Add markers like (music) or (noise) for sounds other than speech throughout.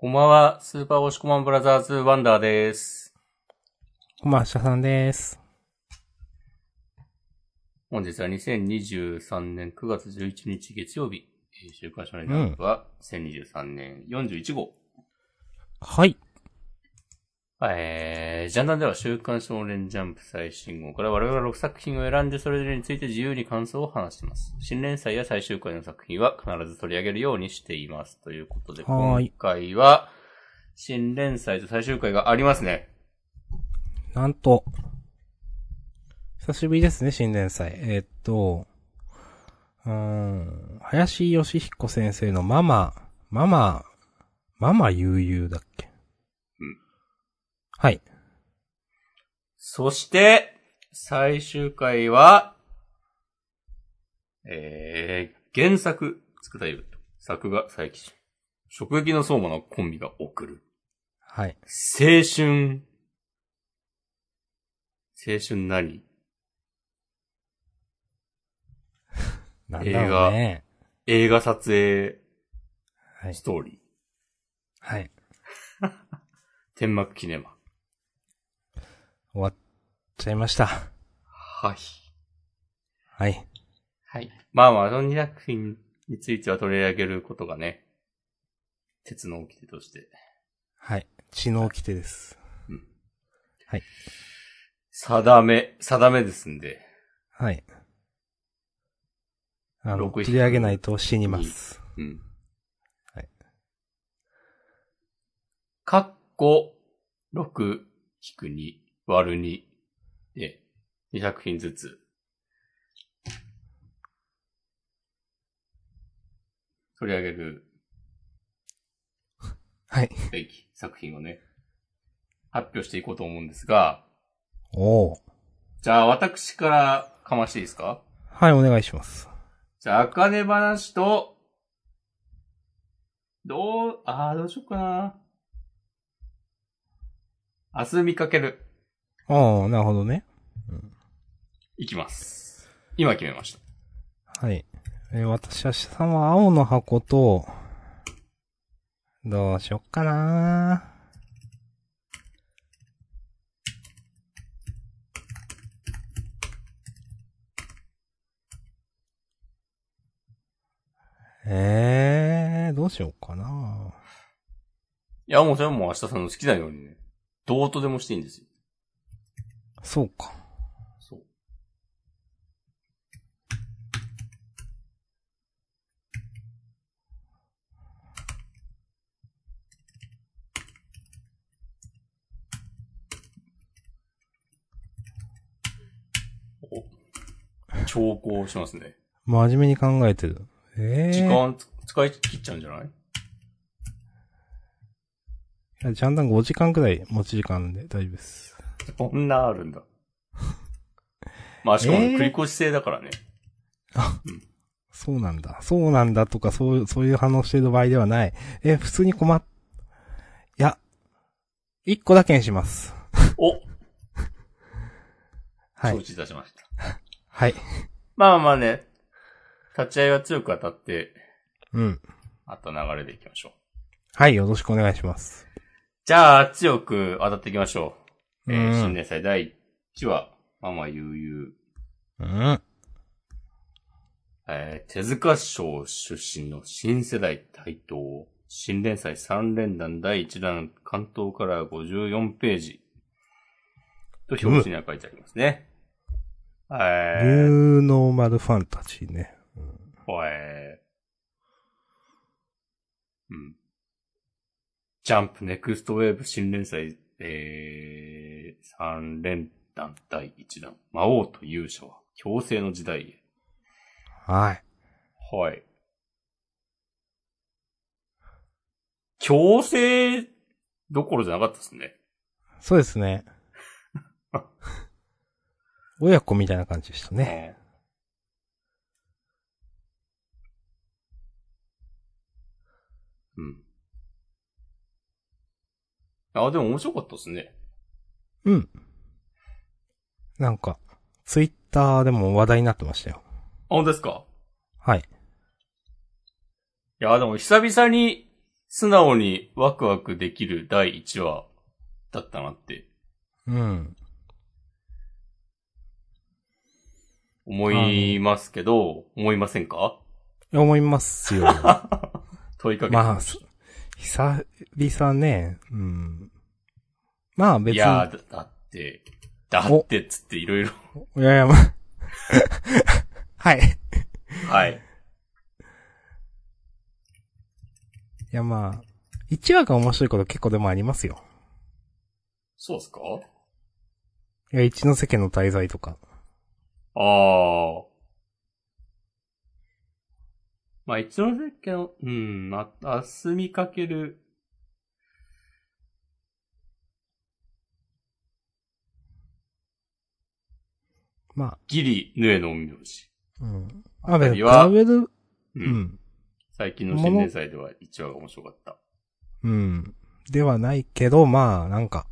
こんばんは、スーパー押し込まんブラザーズワンダーです。こんばんは、下さんです。本日は2023年9月11日月曜日、えー週刊少年ジャンプは1023年41号。はい。えー、ジャンダンでは週刊少年ジャンプ最新号から我々は6作品を選んでそれぞれについて自由に感想を話しています。新連載や最終回の作品は必ず取り上げるようにしています。ということで、今回は新連載と最終回がありますね。なんと、久しぶりですね、新連載。えーっと、うーん、林義彦先生のママ、ママ、ママ悠々だっけ？うん。はい。そして、最終回は、えー、原作、作ったいる。作画、佐伯氏。食撃の相馬のコンビが送る。はい。青春。青春何？(laughs) なんだろうね。映画撮影はいス。トーリー。はい。(laughs) 天幕キネマ。終わっちゃいました。はい。はい。はい。まあまあ、その2作品については取り上げることがね、鉄の掟としてはい。血の掟です。定め、定めですんで、はい。あの、六取り上げないと死にます。うん。はい。かっこ、6引く2割る2で、2作品ずつ。取り上げる (laughs) はい。べき作品をね、発表していこうと思うんですが、おー。じゃあ私からかましていいですか？はい、お願いします。じゃあ、あかね話と、どう、あー、どうしよっかな。明日見かける。ああ、なるほどね。いきます。今決めました。はい。えー私は下さんは青の箱と、どうしよっかなえー、どうしようかないや、もうそれはもう明日さんの好きなようにね、どうとでもしていいんですよ。そうか。そう。お、調校しますね。真面目に考えてる。えー。時間つ使い切っちゃうんじゃない？いや、ジャンダン5時間くらい持ち時間で大丈夫です。そんなあるんだ。(laughs) まあ、しかもえー？繰り越し制だからね。そうなんだ。そうなんだとか、そう、そういう反応してる場合ではない。え、普通に困っ、いや、一個だけにします。お承 (laughs) はい。知いたしました。はい。まあまあね、立ち会いは強く当たって、うん。あと流れでいきましょう。はい、よろしくお願いします。じゃあ、強く当たっていきましょう。えーうん新年祭第1話、ママ悠々。うん。えー手塚賞出身の新世代台頭。新連載3連弾第1弾関東から54ページ。と表紙には書いてありますね。ニえー、ューノーマルファンタジーね。おえーうん。ジャンプネクストウェーブ新連載、えー、3連弾第1弾。魔王と勇者は強制の時代へ。はい。はい。強制どころじゃなかったですね。そうですね。(laughs) 親子みたいな感じでしたね。うん。あ、でも面白かったですね。うん。なんか、ツイッターでも話題になってましたよ。あ、本当ですか？はい。いや、でも久々に素直にワクワクできる第1話だったなってうん。思いますけど、思いませんか？思いますよ。(laughs) 問いかけてまあ、す久々ね、うん。まあ別に。いやーだ、だって、だってっつっていろいろ。いやいや、まあ。(laughs) はい。いはい。やまあ、1話が面白いこと結構でもありますよ。そうっすか？いや、一ノ瀬家の滞在とか。ああ。まあ、一ノ瀬家の、うん、あ、あすみかける、まギリ、ヌエの陰陽師。あ、うん。まあ別に、比たりはべる、う。うんん。最近の新年祭では1話が面白かった。うん。ではないけど、まあ、なんか、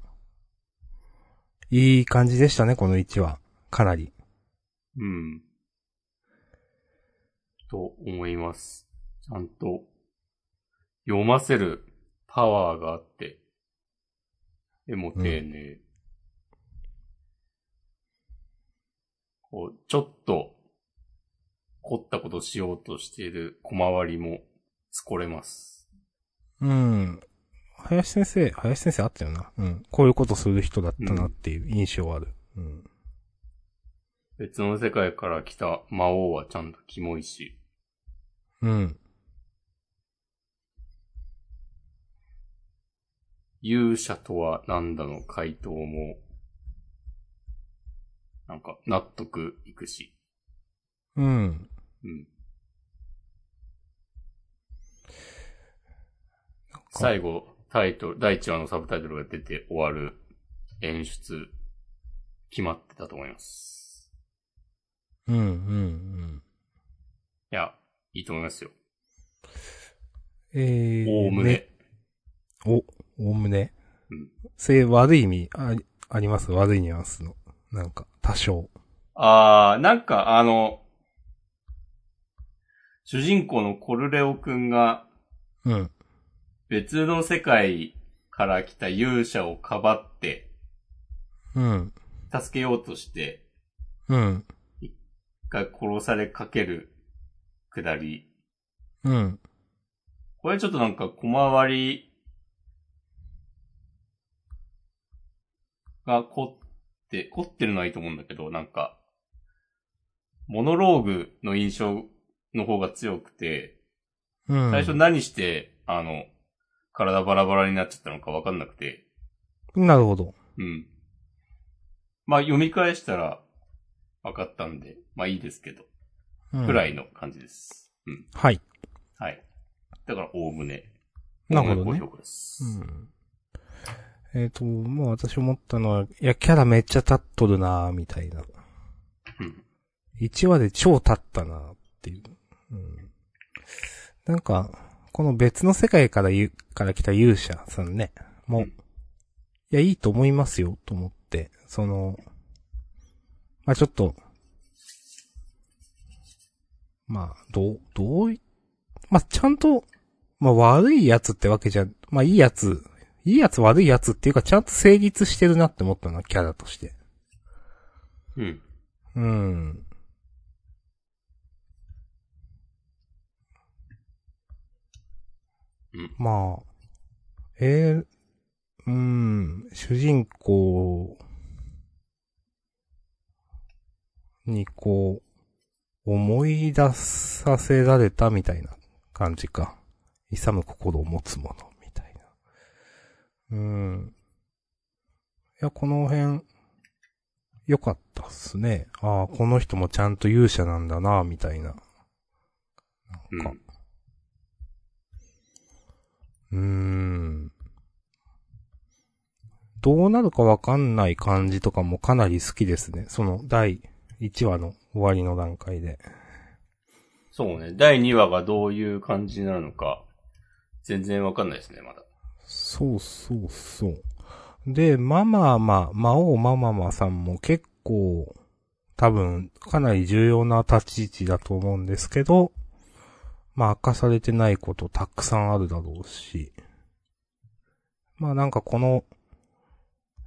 いい感じでしたね、この1話。かなり。うん。と思います。ちゃんと、読ませるパワーがあって、絵も丁寧。こう、ちょっと、凝ったことしようとしている小回りも、つこれます。うん。林先生、林先生あったよな。うん。こういうことする人だったなっていう印象ある。うん。別の世界から来た魔王はちゃんとキモいし、うん。勇者とは何だの？回答も、なんか納得いくし。うん。うん。最後、タイトル、第1話のサブタイトルが出て終わる演出、決まってたと思います。うん、うん、いや、いいと思いますよ。うん。えー。おおむね。お、おおむね？うん。それ悪い意味あり、あります？悪いニュアンスの。なんか、多少。あー、なんかあの、主人公のコルレオくんがうん。別の世界から来た勇者をかばってうん。助けようとしてうん。一回殺されかけるくだり。うん。これちょっとなんか小回りが凝って、凝ってるのはいいと思うんだけど、なんか、モノローグの印象の方が強くて、うん。最初何して、あの、体バラバラになっちゃったのかわかんなくて、なるほど。うん。まあ読み返したら分かったんで、まあいいですけど、うんくらいの感じです。うん。はい。はい。だから、おおむね。なるほどね高評価です。うん。えっ、と、もう私思ったのは、いや、キャラめっちゃ立っとるなぁ、みたいな。うん。1話で超立ったなぁっていう。うん。なんか、この別の世界からゆ、から来た勇者さんね、もう、うんいや、いいと思いますよ、と思って、その、まあちょっと、まあ、どう、どうい、まあちゃんと、まあ悪いやつってわけじゃ、まあいいやつ、いいやつ悪いやつっていうかちゃんと成立してるなって思ったな、キャラとして。うん。うん。うんまあ、えー、うん、主人公にこう、思い出させられたみたいな感じか。勇む心を持つもの。うん。いや、この辺、良かったっすね。ああ、この人もちゃんと勇者なんだな、みたいな。なんか、うーん。どうなるかわかんない感じとかもかなり好きですね。その第1話の終わりの段階で。そうね。第2話がどういう感じなのか、全然わかんないですね、まだ。そうそうそう。で、マママ、魔王マママさんも結構、多分、かなり重要な立ち位置だと思うんですけど、まあ明かされてないことたくさんあるだろうし、まあなんかこの、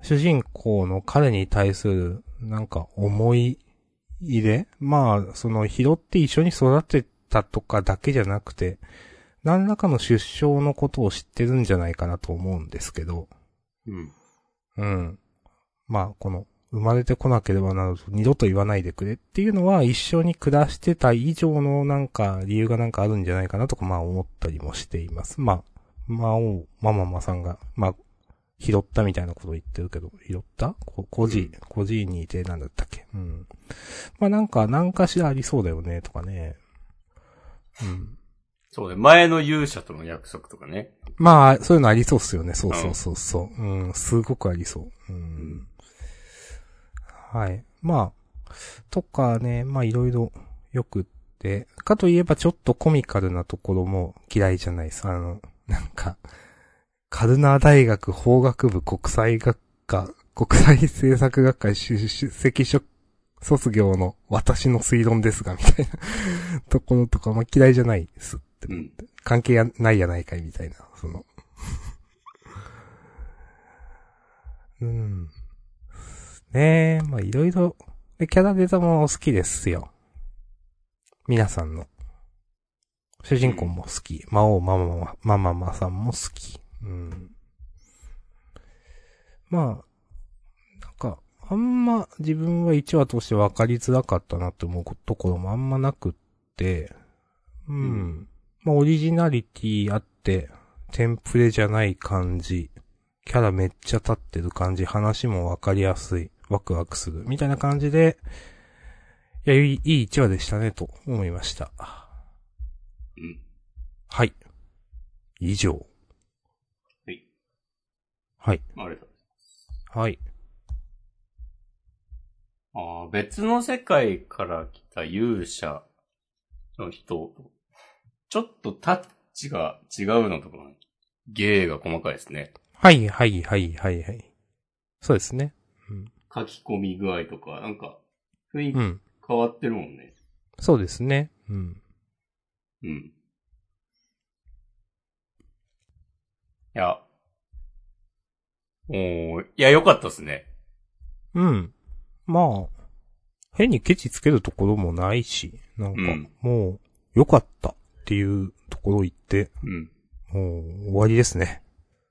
主人公の彼に対する、なんか思い入れ？まあ、その拾って一緒に育てたとかだけじゃなくて、何らかの出生のことを知ってるんじゃないかなと思うんですけど、うん。うん。まあ、この、生まれてこなければならず二度と言わないでくれっていうのは一緒に暮らしてた以上のなんか理由がなんかあるんじゃないかなとかまあ思ったりもしています。まあ、魔王、マママさんが、まあ、拾ったみたいなことを言ってるけど、拾った？こコジ、コジーにいてなんだったっけ？うん。まあなんか、なんかしらありそうだよね、とかね。うん。そうね。前の勇者との約束とかね。まあ、そういうのありそうっすよね。そうそうそうそう。うん、すごくありそう。うん。はい。まあ、とかね、まあいろいろよくって、かといえばちょっとコミカルなところも嫌いじゃないです。あの、なんか、カルナー大学法学部国際学科、国際政策学会出席職卒業の私の推論ですが、みたいなところとか、まあ嫌いじゃないですってうん。関係やないやないかいみたいな、その。(laughs) うん。ねえ、まあいろいろ、でキャラデザも好きですよ。皆さんの。主人公も好き。魔王マママ、マママさんも好き。うん。まあ、なんか、あんま自分は1話として分かりづらかったなって思うところもあんまなくって、うん。まあ、オリジナリティあって、テンプレじゃない感じ、キャラめっちゃ立ってる感じ、話もわかりやすい、ワクワクする、みたいな感じで、いや、いい、いい1話でしたね、と思いました。うん。はい。以上。はい。はい。ありがとうはい。ああ、別の世界から来た勇者の人、ちょっとタッチが違うのとか、芸が細かいですね。はい、はい、はい、はい、はい。そうですね。書き込み具合とか、なんか、雰囲気うん。変わってるもんね。そうですね。うん。うん。いや。おー、いや、よかったですね。うん。まあ、変にケチつけるところもないし、なんかうん、もう、良かったっていうところ言って、うん。もう、終わりですね。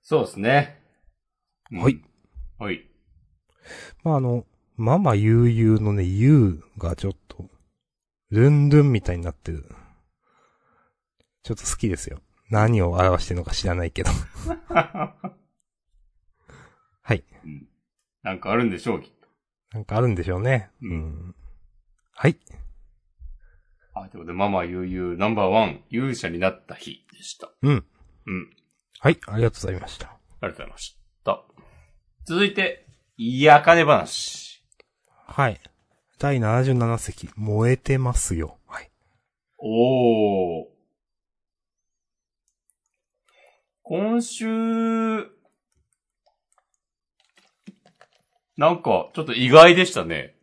そうですね。うんはい。はい。まあ、あの、ママ悠々のね、ゆうがちょっと、ルンルンみたいになってる。ちょっと好きですよ。何を表してるのか知らないけど。(laughs) はい。うんなんかあるんでしょう、きっと。なんかあるんでしょうね。ううん。はい。あ、ということで、ママ悠々ナンバーワン、勇者になった日でした。うん。うん。はい。ありがとうございました。ありがとうございました。続いて、いやかね話。はい。第77席、燃えてますよ。はい。おー。今週、なんか、ちょっと意外でしたね。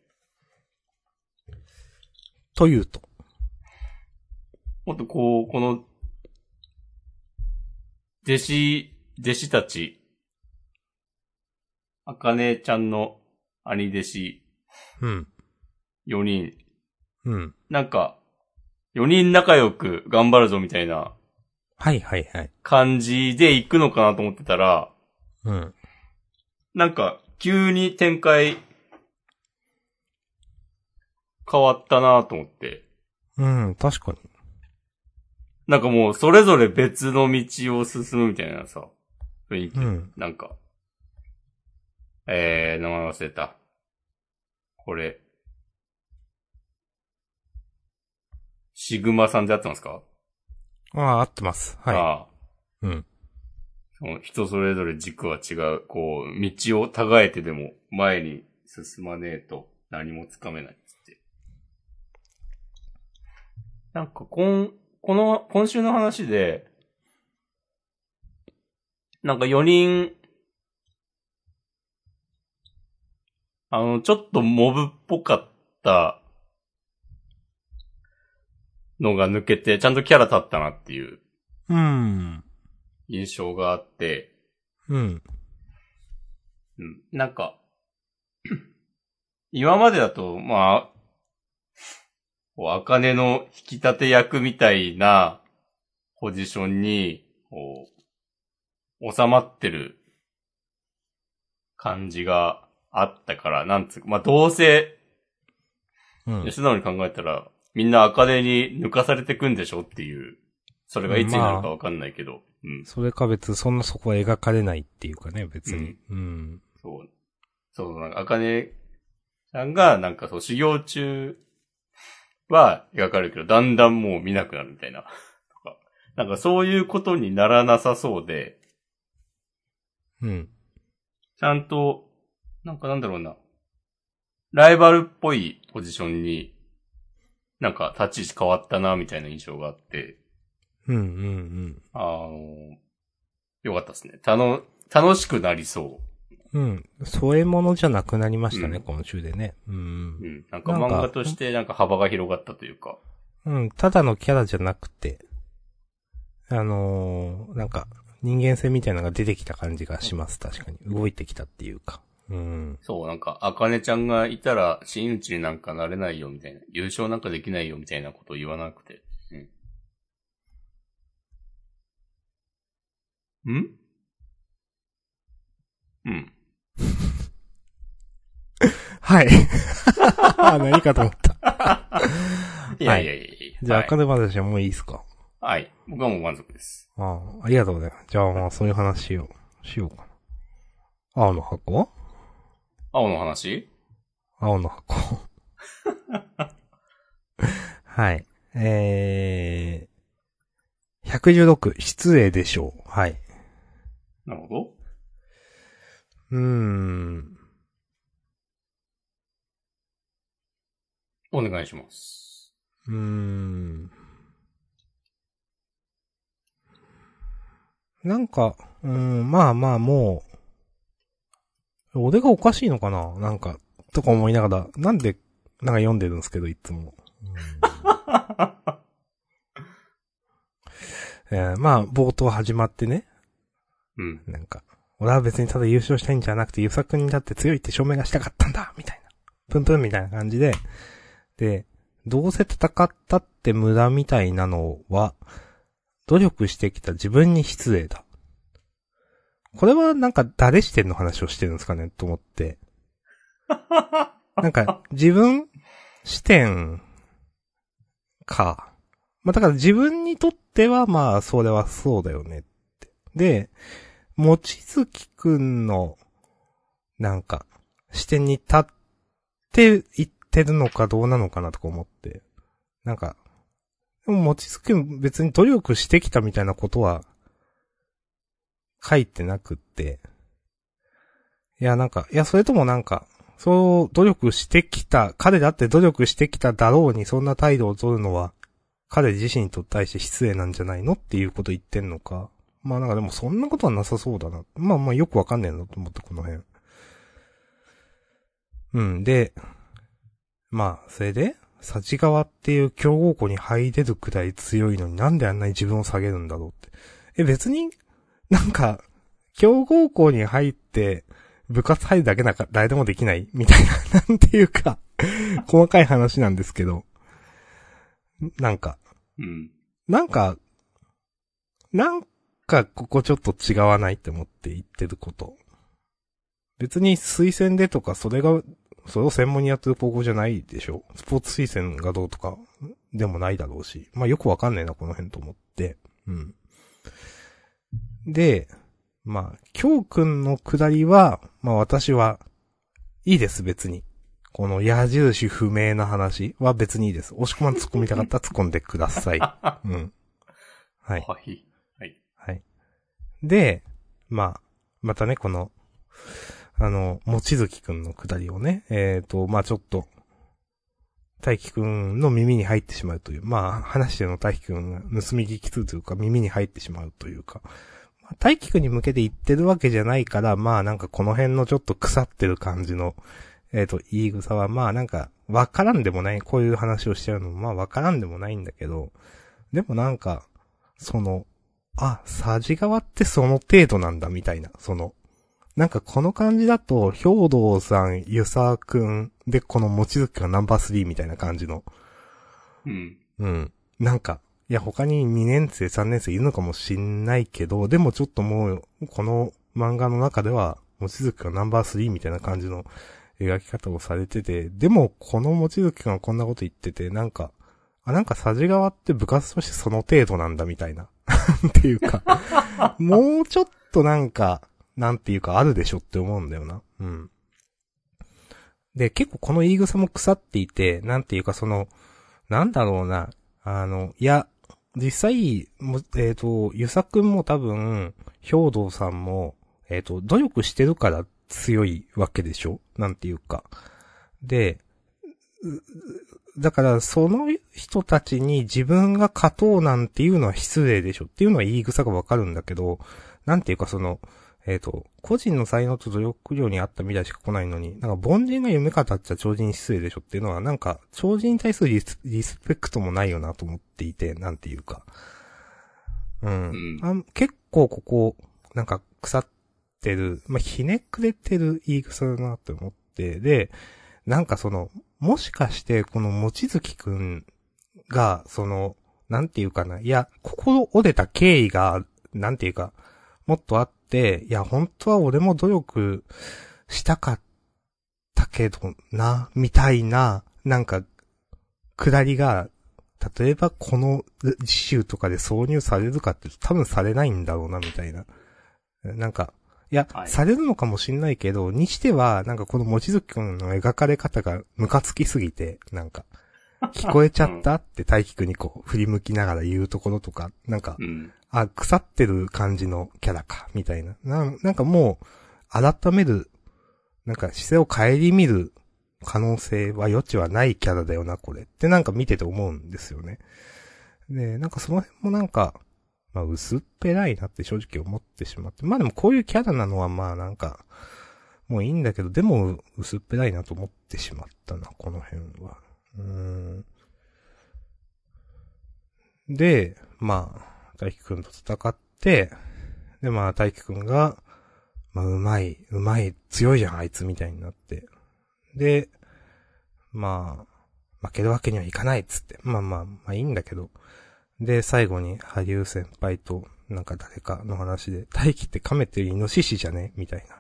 というと。もっとこう、この、弟子、弟子たち、あかねちゃんの兄弟子うん。4人、うん。なんか、4人仲良く頑張るぞみたいなはいはいはい。感じで行くのかなと思ってたら、うん。なんか、急に展開、変わったなと思って。うん、確かに。なんかもう、それぞれ別の道を進むみたいなさ、雰囲気。うん。なんか、えー、名前忘れた。これ、シグマさんで合ってますか？ああ、合ってます。はああい。うん。その人それぞれ軸は違う、こう、道を違えてでも前に進まねえと何もつかめないっつって。なんか、こん、この、今週の話で、なんか4人、あの、ちょっとモブっぽかったのが抜けて、ちゃんとキャラ立ったなっていううん。印象があって、うん。うん。なんか、今までだと、まあ、こう、あかねの引き立て役みたいなポジションに、こう、収まってる感じがあったから、なんつうか、まあ、どうせ、うん。素直に考えたら、みんなあかねに抜かされてくんでしょっていう、それがいつになるかわかんないけど、うん。それか別にそんなそこは描かれないっていうかね、別に。うん。そう。そう、なんか、あかねさんが、なんかそう、修行中は描かれるけど、だんだんもう見なくなるみたいな。(laughs) なんかそういうことにならなさそうで、うん。ちゃんと、なんかなんだろうな、ライバルっぽいポジションに、なんか立ち位置変わったな、みたいな印象があって、うんうんうん。あの、よかったですね。たの、楽しくなりそう。うん。添え物じゃなくなりましたね、うん今週でね。うんう。ん。なんか漫画としてなんか幅が広がったというか。うん、ただのキャラじゃなくて、あのーなんか、人間性みたいなのが出てきた感じがします、確かに。動いてきたっていうか。うん。そう、なんか、あかねちゃんがいたら、真打ちになんかなれないよ、みたいな。優勝なんかできないよ、みたいなことを言わなくて。うん。んうん。(laughs) はい。(laughs) 何かと思った。いやいやいやいや。じゃあ、はい赤根話はもういいですか？はい。僕はもう満足です。ああ、ありがとうございます。じゃあ、まあ、そういう話をしようかな。青の箱？青の話？青の箱。(laughs) はい。えー、116、失礼でしょう。はい。なるほど。うーん。お願いします。うーん。なんか、うーん、まあまあもう、俺がおかしいのかな？なんか、とか思いながら、なんで、なんか読んでるんですけど、いつも。(laughs) えーまあ、冒頭始まってね、うん。なんか、俺は別にただ優勝したいんじゃなくて、遊作にだって強いって証明がしたかったんだみたいな。プンプンみたいな感じで、で、どうせ戦ったって無駄みたいなのは、努力してきた自分に失礼だ。これはなんか誰視点の話をしてるんですかねと思って。なんか自分視点か。まあだから自分にとってはまあそれはそうだよねって。で、もちづきくんのなんか視点に立っていってるのかどうなのかなとか思って。なんか、でももちづきくん別に努力してきたみたいなことは書いてなくって。いやなんか、いやそれともなんか、そう努力してきた、彼だって努力してきただろうにそんな態度を取るのは、彼自身と対して失礼なんじゃないのっていうこと言ってんのか。まあなんかでもそんなことはなさそうだな。まあまあよくわかんねえなと思ってこの辺。うん、で、まあ、それで、幸川っていう強豪校に入れるくらい強いのになんであんなに自分を下げるんだろうって。え、別に、なんか、強豪校に入って、部活入るだけなんか誰でもできない？みたいな、(laughs) なんていうか、細かい話なんですけど。なんか、うん。なんか、なんかここちょっと違わないって思って言ってること。別に推薦でとか、それが、それを専門にやってる高校じゃないでしょスポーツ推薦がどうとか、でもないだろうし。まあよくわかんねえな、この辺と思って。うん。で、まあ、京くんのくだりは、まあ私は、いいです、別に。この矢印不明な話は別にいいです。押し込まん突っ込みたかったら突っ込んでください。(laughs) うん。はい。はい。はい。で、まあ、またね、この、あの、もちづきくんのくだりをね、えっ、と、まあちょっと、大輝くんの耳に入ってしまうという、まあ話しての大輝くんが盗み聞きするというか耳に入ってしまうというか、まあ、大輝くんに向けて言ってるわけじゃないから、まあなんかこの辺のちょっと腐ってる感じの、えっ、と、言い草は、まあなんか、わからんでもない、こういう話をしちゃうのも、まあわからんでもないんだけど、でもなんか、その、あ、サジ側ってその程度なんだみたいな、その、なんかこの感じだと、兵道さん、ユサくん、で、この持ち月がナンバー3みたいな感じの、うん。うん。なんか、いや他に2年生、3年生いるのかもしんないけど、でもちょっともう、この漫画の中では、持ち月がナンバー3みたいな感じの描き方をされてて、でもこの持ち月がこんなこと言ってて、なんか、あ、なんかサジ側って部活としてその程度なんだみたいな。(laughs) っていうか、(laughs) もうちょっとなんか、なんていうかあるでしょって思うんだよな。うん。で、結構この言い草も腐っていて、なんていうかその、なんだろうな、あの、いや、実際、もえっ、と、ゆさくんも多分、兵道さんも、えっ、と、努力してるから強いわけでしょ？なんていうか。で、うだから、その人たちに自分が勝とうなんていうのは失礼でしょっていうのは言い草がわかるんだけど、なんていうかその、えっ、と、個人の才能と努力量にあった未来しか来ないのに、なんか凡人が夢語っちゃ超人に失礼でしょっていうのは、なんか、超人に対するリスリスペクトもないよなと思っていて、なんていうか。うん。うんあ結構ここ、なんか腐ってる、まあ、ひねくれてる言い草だなって思って、で、なんかその、もしかしてこのもちづきくんが、その、なんていうかな、いや、心折れた経緯が、なんていうか、もっとあって、いや、本当は俺も努力したかったけどな、みたいな、なんか、くだりが、例えばこの次週とかで挿入されるかって多分されないんだろうな、みたいな。なんか、いや、はいされるのかもしんないけど、にしては、なんかこのもちづきくんの描かれ方がムカつきすぎて、なんか、聞こえちゃったって大輝くんにこう振り向きながら言うところとか、なんか、うん。あ、腐ってる感じのキャラか、みたいな。ななんかもう、改める、なんか姿勢を顧みる可能性は余地はないキャラだよな、これ。ってなんか見てて思うんですよね。で、なんかその辺もなんか、まあ薄っぺらいなって正直思ってしまって。まあでもこういうキャラなのはまあなんか、もういいんだけど、でも薄っぺらいなと思ってしまったな、この辺は。うん。で、まあ、大輝くんと戦って、で、まあ、大輝くんが、まあ、うまい、うまい、強いじゃん、あいつみたいになって。で、まあ、負けるわけにはいかないっつって。まあまあ、まあいいんだけど。で、最後に、羽生先輩と、なんか誰かの話で、大輝って亀ってイノシシじゃね？みたいな。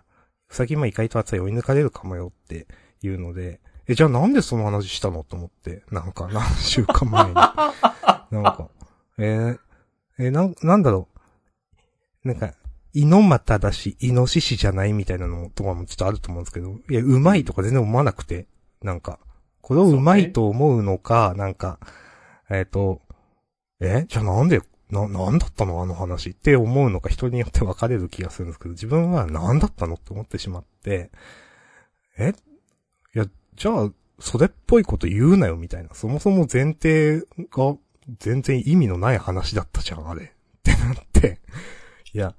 うさぎも意外と熱い。追い抜かれるかもよっていうので、え、じゃあなんでその話したの？と思って、なんか何週間前に。(laughs) なんか、えー、えーなん、なんだろう。なんか、猪俣だし、イノシシじゃない？みたいなのとかもちょっとあると思うんですけど、いや、うまいとか全然思わなくて、なんか、これをうまいと思うのか、なんか、えっ、と、え？じゃあなんで、な、なんだったの？あの話って思うのか人によって分かれる気がするんですけど、自分は何だったの？って思ってしまって、え？いや、じゃあ、それっぽいこと言うなよみたいな。そもそも前提が全然意味のない話だったじゃん、あれ。ってなって。いや、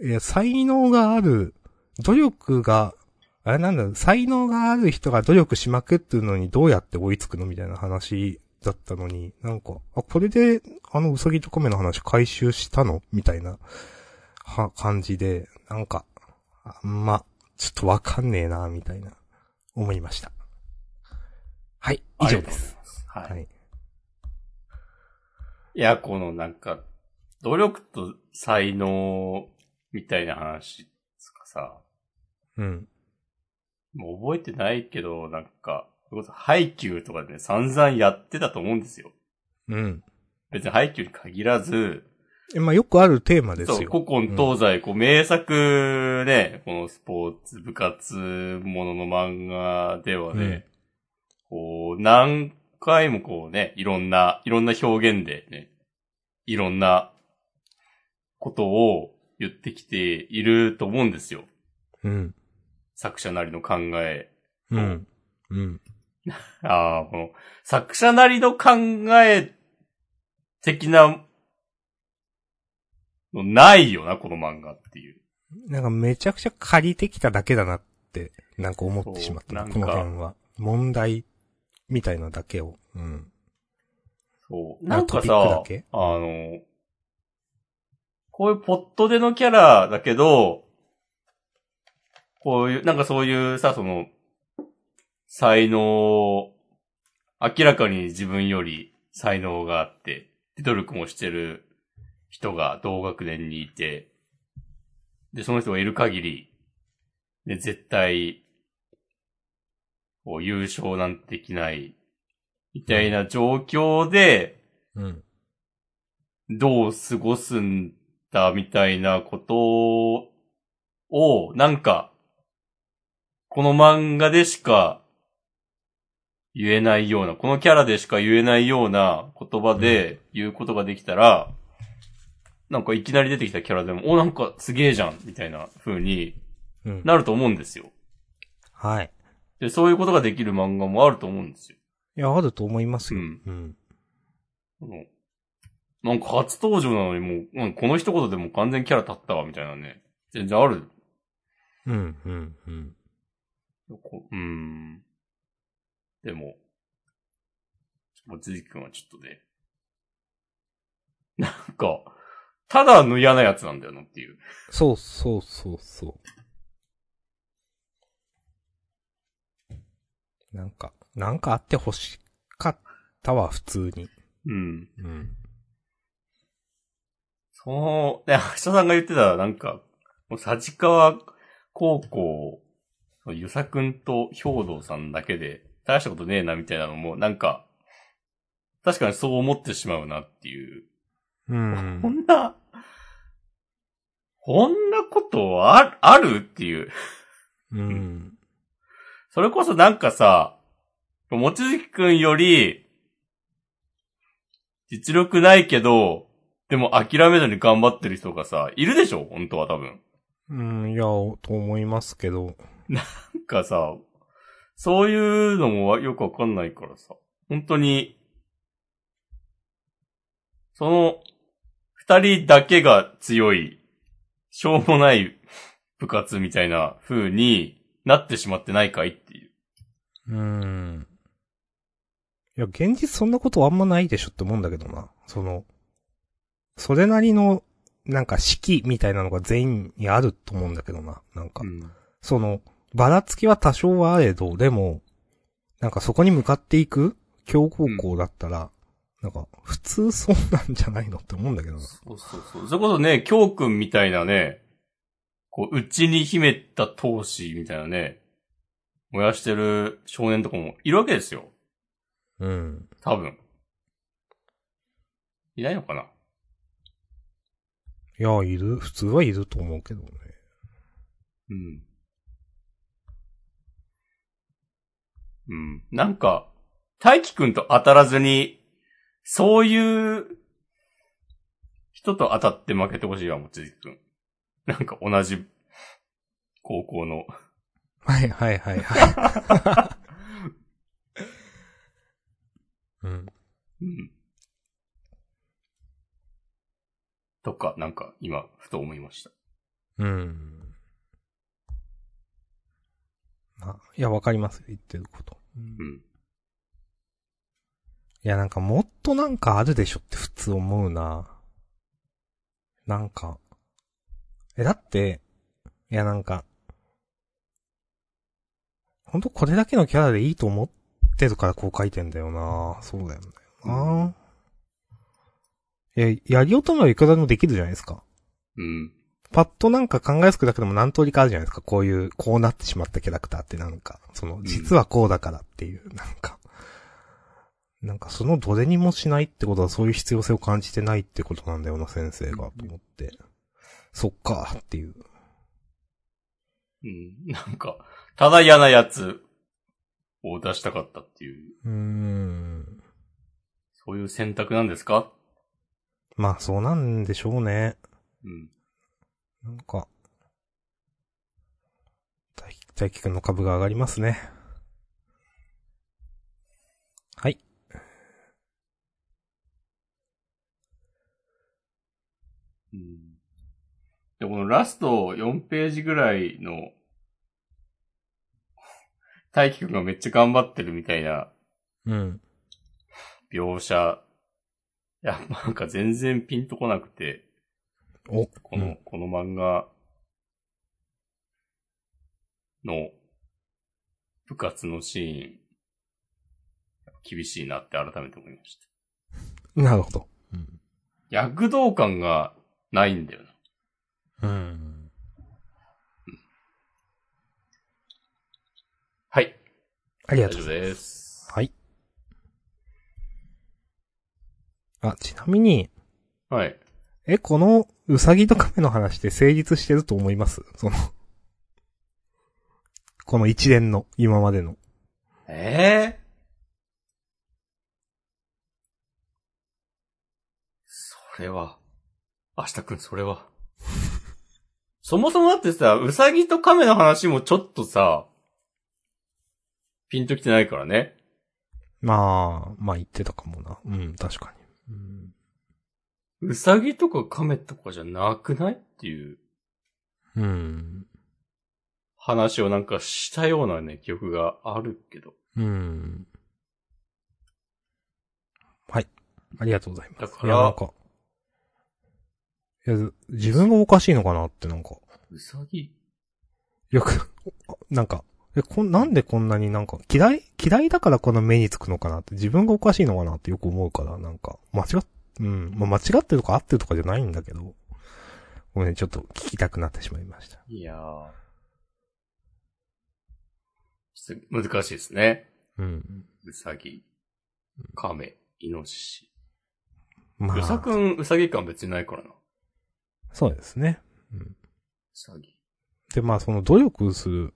いや、才能がある、努力が、あれなんだ、才能がある人が努力しまくってるのにどうやって追いつくの？みたいな話だったのに、なんか、あ、これで、あのうさぎと亀の話回収したの？みたいな、は、感じで、なんか、あんま、ちょっとわかんねえな、みたいな、思いました。はい、以上です。。はい。はい。いや、このなんか、努力と才能みたいな話ですかさ、うん。もう覚えてないけど、なんか、それこそハイキューとかでね、散々やってたと思うんですよ。うん。別にハイキューに限らず、えまあ、よくあるテーマですそう、よ。古今東西、こう、名作ね、このスポーツ、部活ものの漫画ではね、こう、何回もこうね、いろんな、いろんな表現でね、いろんなことを言ってきていると思うんですよ。うん。作者なりの考え。うん。うん。(laughs) ああ、この、作者なりの考え的なのないよな、この漫画っていう。なんかめちゃくちゃ借りてきただけだなって、なんか思ってしまったな、この辺は。問題みたいなだけを。うん。そう。あなんかさけ、あの、こういうポットでのキャラだけど、こういう、なんかそういうさ、その、才能、明らかに自分より才能があって、で努力もしてる人が同学年にいて、で、その人がいる限り、で、絶対、こう優勝なんてできない、みたいな状況で、うん。どう過ごすんだ、みたいなことを、なんか、この漫画でしか言えないような、このキャラでしか言えないような言葉で言うことができたら、なんかいきなり出てきたキャラでも、お、なんかすげえじゃん、みたいな風にうん。なると思うんですよ。はい。で、そういうことができる漫画もあると思うんですよ。いや、あると思いますよ。うんうん。あのなんか初登場なのにもう、うんこの一言でもう完全にキャラ立ったわ、みたいなね。全然ある。うん、うん、うん。こうーん。でも、もつじきくんはちょっとね、なんか、ただの嫌なやつなんだよなっていう。そうそうそうそう。なんか、なんかあって欲しかったわ、普通に。うん。うん。その、ね、明日さんが言ってた、なんか、もう、佐治川高校、ゆさくんと兵道さんだけで、大したことねえな、みたいなのも、なんか、確かにそう思ってしまうなっていう。うんこ。んな、こんなことああるっていう。うん。それこそなんかさ、もちじきくんより、実力ないけど、でも諦めずに頑張ってる人がさ、いるでしょ？本当は多分。うん、いや、と思いますけど。なんかさ、そういうのもよくわかんないからさ、本当に、その、二人だけが強い、しょうもない部活みたいな風になってしまってないかいっていう。うん。いや、現実そんなことあんまないでしょって思うんだけどな。その、それなりの、なんか式みたいなのが全員にあると思うんだけどな。なんか、その、ばらつきは多少はあれど、でも、なんかそこに向かっていく強豪校だったら、なんか、普通そうなんじゃないのって思うんだけどな。そうそうそう。それこそね、京くんみたいなね、こう、内に秘めた闘志みたいなね、燃やしてる少年とかもいるわけですよ。うん。多分。いないのかな？いや、いる、普通はいると思うけどね。うん。うん。なんか、大輝くんと当たらずに、そういう人と当たって負けてほしいわ、もちじくん。なんか同じ高校の。はいはいはいはい。うん。うん。とか、なんか今、ふと思いました。うん。あ、いや、わかりますよ、言ってること。うん。いや、なんかもっとなんかあるでしょって普通思うな。なんか。え、だって、いやなんか、ほんとこれだけのキャラでいいと思ってるからこう書いてんだよな。そうだよね。ああ。いや、やりようと思えばいくらでもできるじゃないですか。うん。パッとなんか考えつくだけでも何通りかあるじゃないですか。こういう、こうなってしまったキャラクターってなんか、その、実はこうだからっていう、なんか。なんかそのどれにもしないってことはそういう必要性を感じてないってことなんだよな、先生が、と思って。そっか、っていう。うん。なんか、ただ嫌なやつを出したかったっていう、うーん。そういう選択なんですか？まあそうなんでしょうね。うん。なんか、大大輝くんの株が上がりますね。はい。うん。で、このラスト4ページぐらいの、大輝くんがめっちゃ頑張ってるみたいなうん。描写、いや、なんか全然ピンとこなくて、お、この、うんこの漫画の部活のシーン、厳しいなって改めて思いました。なるほど。うん。躍動感がないんだよな。うん。はい。ありがとうございます。はい。あ、ちなみに、はい。え、この、うさぎと亀の話って成立してると思います？その、この一連の、今までの。ええそれは、明日くんそれは。(laughs) そもそもだってさ、うさぎと亀の話もちょっとさ、ピンときてないからね。まあ、まあ言ってたかもな。うん、確かに。うん。うさぎとか亀とかじゃなくないっていううん。話をなんかしたようなね、記憶があるけど。うん。はい。ありがとうございます。だからいや、なんか。いや、自分がおかしいのかなってなんか。うさぎよく、なんか、え、こん、なんでこんなになんか、嫌い嫌いだからこの目につくのかなって、自分がおかしいのかなってよく思うから、なんか、間違っ、うん、まあ、間違ってるとか合ってるとかじゃないんだけど、ごめん、ちょっと聞きたくなってしまいました。いやー。難しいですね。うん。うさぎ、亀、イノシシ。まうさくん、うさぎ感別にないからな。うそうですね。うん。さぎ。で、まあ、その努力する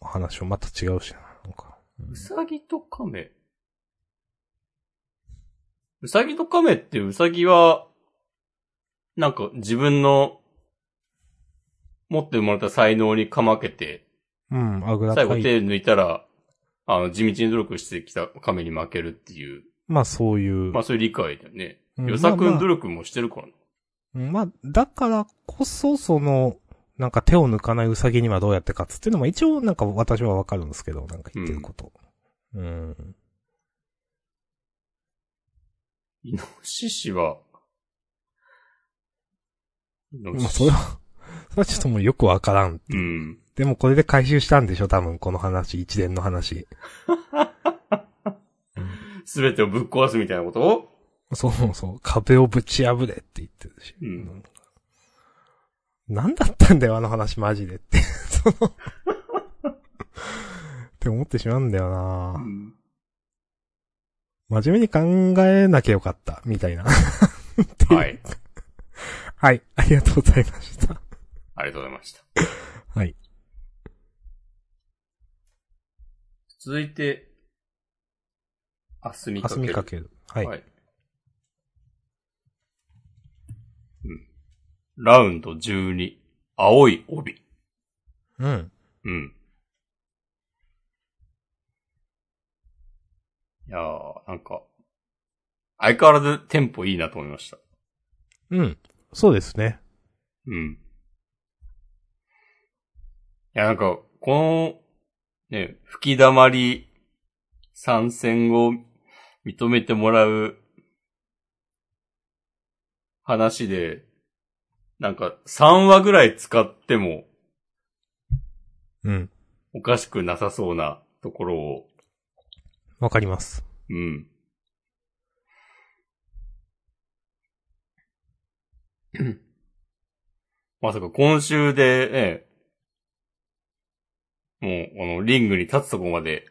話はまた違うしな、なんか。うさぎと亀。うさぎと亀ってうさぎは、なんか自分の持って生まれた才能にかまけて、うん、あぐら最後手抜いたら、あの、地道に努力してきた亀に負けるっていう、まあ、そういう。まあそういう理解だよね。うんよさくんまあまあ努力もしてるからね。うんまあ、だからこそ、その、なんか手を抜かないウサギにはどうやって勝つっていうのも一応なんか私はわかるんですけど、なんか言ってること。うん。イノシシは、イノまあ、シシそれは、それはちょっともうよくわからん。うん。でもこれで回収したんでしょ多分この話、一連の話。(laughs) すべてをぶっ壊すみたいなこと？そうそう、壁をぶち破れって言ってるし。うんなんだったんだよ、あの話マジでって。(laughs) そのって思ってしまうんだよなうん。真面目に考えなきゃよかった、みたいな。はい。はい、ありがとうございました。ありがとうございました。はい。続いて、あすみあすかける。みかける。はい。はい。うん。ラウンド12、青い帯。うん。うん。いやー、なんか、相変わらずテンポいいなと思いました。うん。そうですね。うん。いや、なんか、この、ね、吹き溜まり参戦を認めてもらう話で、なんか3話ぐらい使ってもうん。おかしくなさそうなところを、わかります。うん。(clears throat) まさか今週でね、もう、あの、リングに立つとこまで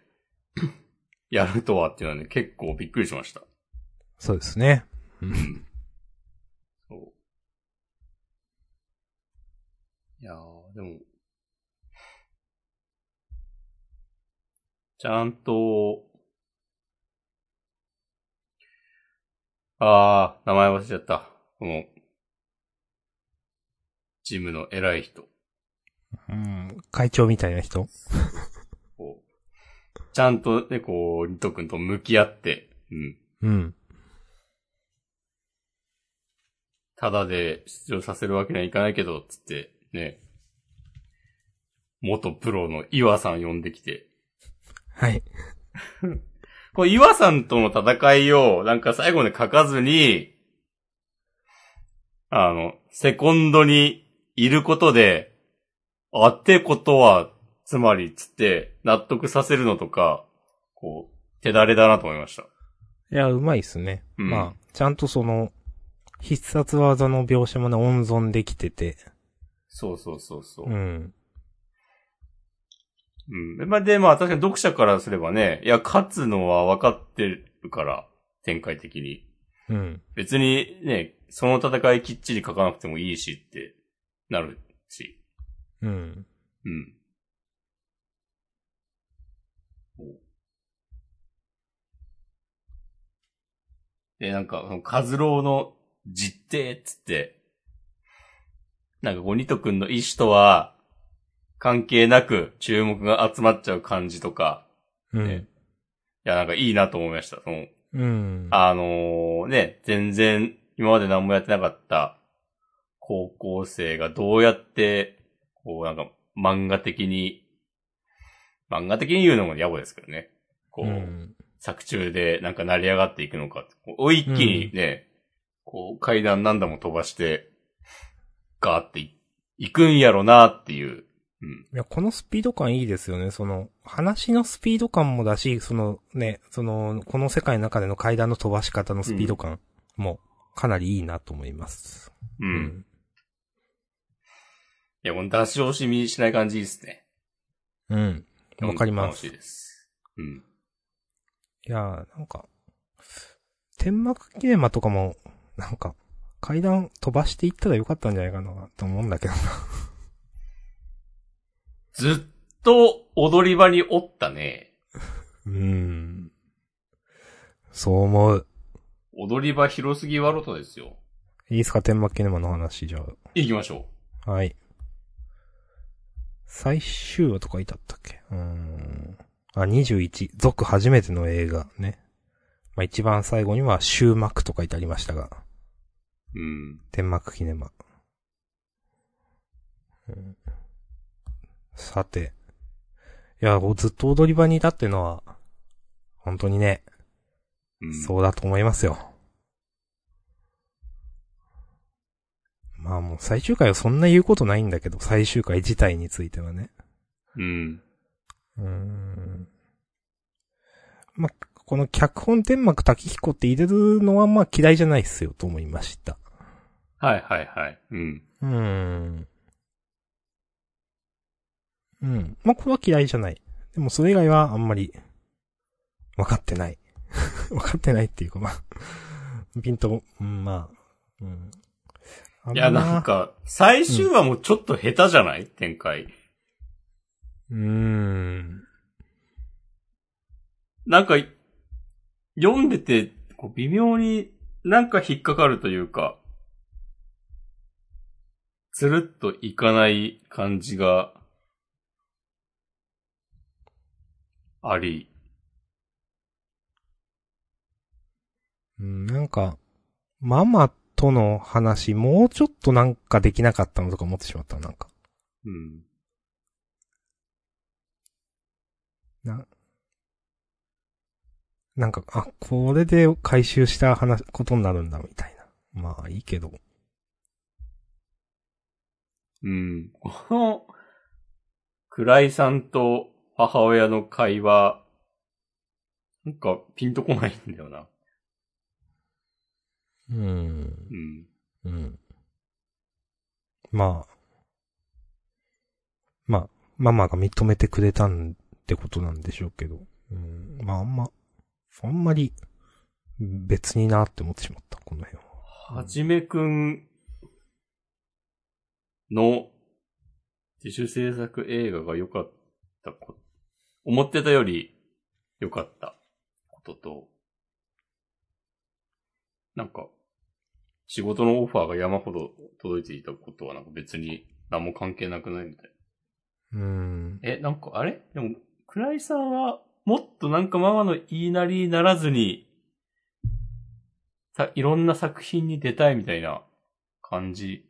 (clears throat) やるとはっていうのはね、結構びっくりしました。そうですね。うん。そう。いやー、でも、ちゃんと、あー、名前忘れちゃった。この、ジムの偉い人。うん。会長みたいな人こう、ちゃんとね、こう、リト君と向き合って、うん。うん。ただで出場させるわけにはいかないけど、つって、ね。元プロの岩さん呼んできて、はい。これ岩さんとの戦いを、なんか最後まで書かずに、あの、セコンドにいることで、あってことは、つまり、つって、納得させるのとか、こう、手だれだなと思いました。いや、うまいっすね。うんまあ、ちゃんとその、必殺技の描写もね、温存できてて。そうそうそうそう。うん。うん。まあ、で、まあ、確かに読者からすればね、いや、勝つのは分かってるから、展開的に。うん。別にね、その戦いきっちり書かなくてもいいしって、なるし。うん。うん。で、なんか、その、カズローの実定っつって、なんか、ゴニト君の意志とは、関係なく注目が集まっちゃう感じとか、うん。ねいや、なんかいいなと思いました。その、うん。あのーね、全然今まで何もやってなかった高校生がどうやって、こうなんか漫画的に、漫画的に言うのも野暮ですけどね。こう、うん。作中でなんか成り上がっていくのか。こう一気にね、こう階段何段も飛ばして、ガーっていいくんやろなっていう。うん。いや、このスピード感いいですよね。その、話のスピード感もだし、そのね、その、この世界の中での階段の飛ばし方のスピード感も、かなりいいなと思います。う。。うんいや、この出し惜しみしない感じいいですね。うん。わかります。い楽しいです。うん。やー、なんか、天幕キネマとかも、なんか、階段飛ばしていったらよかったんじゃないかなと思うんだけどな。ずっと踊り場におったね。うーん。そう思う。踊り場広すぎワロトですよ。いいですか天幕キネマの話、じゃ行きましょあ。はい。最終話とか書いてあったっけ？うーん。あ、21。続初めての映画ね。まあ、一番最後には終幕と書いてありましたが。う。うん。天幕キネマ。うんさて。いや、ずっと踊り場にいたっていうのは、本当にね、うん、そうだと思いますよ。まあもう最終回はそんな言うことないんだけど、最終回自体についてはね。うん。うーん。まあ、この脚本天幕滝彦って入れるのはまあ嫌いじゃないっすよと思いました。はいはいはい。うん。うーん。うん。まあ、これは嫌いじゃない。でもそれ以外はあんまり、分かってない。(laughs) 分かってないっていうか、まあ、ピンと、うん、まあ、うん。いや、なんか、最終話もちょっと下手じゃない、展開。うーん。なんか、読んでて、こう微妙になんか引っかかるというか、つるっといかない感じが、あり。うんなんか、ママとの話、もうちょっとなんかできなかったのとか思ってしまった、なんか。うん。な、なんか、あ、これで回収した話、ことになるんだ、みたいな。まあ、いいけど。うん。この、倉井さんと母親の会話、なんかピンとこないんだよな。うん。うん。うん。まあ。まあ、ママが認めてくれたんってことなんでしょうけど。うん。まあ、あんま、あんまり、別になって思ってしまった、この辺は。はじめくんの自主制作映画が良かったこ思ってたより良かったことと、なんか、仕事のオファーが山ほど届いていたことはなんか別に何も関係なくないみたいな。うん。え、なんかあれ？でも、倉井さんはもっとなんかママの言いなりにならずに、さ、いろんな作品に出たいみたいな感じ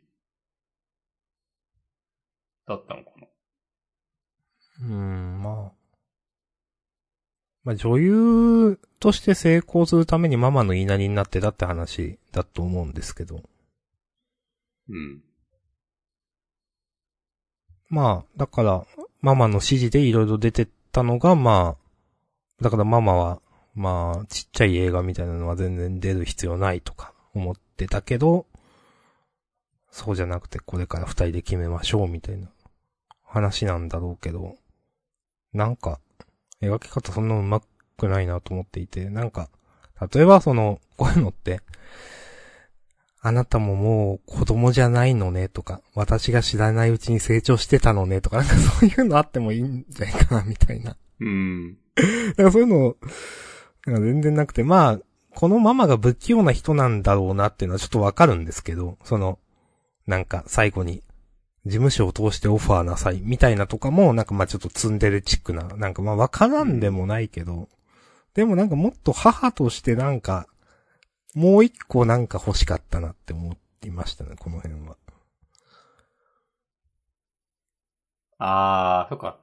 だったのかなうん、まあ。まあ、女優として成功するためにママの言いなりになってたって話だと思うんですけど。うん。まあ、だから、ママの指示でいろいろ出てったのが、まあ、だからママは、まあ、ちっちゃい映画みたいなのは全然出る必要ないとか思ってたけど、そうじゃなくてこれから二人で決めましょうみたいな話なんだろうけど、なんか、描き方そんなうまくないなと思っていて、なんか、例えばその、こういうのって、あなたももう子供じゃないのねとか、私が知らないうちに成長してたのねとか、なんかそういうのあってもいいんじゃないかなみたいな。うん。だからそういうの、なんか全然なくて、まあ、このママが不器用な人なんだろうなっていうのはちょっとわかるんですけど、その、なんか最後に、事務所を通してオファーなさい、みたいなとかも、なんかまあちょっとツンデレチックな、なんかまあわからんでもないけど、でもなんかもっと母としてなんか、もう一個なんか欲しかったなって思いましたね、この辺は。あー、そっか。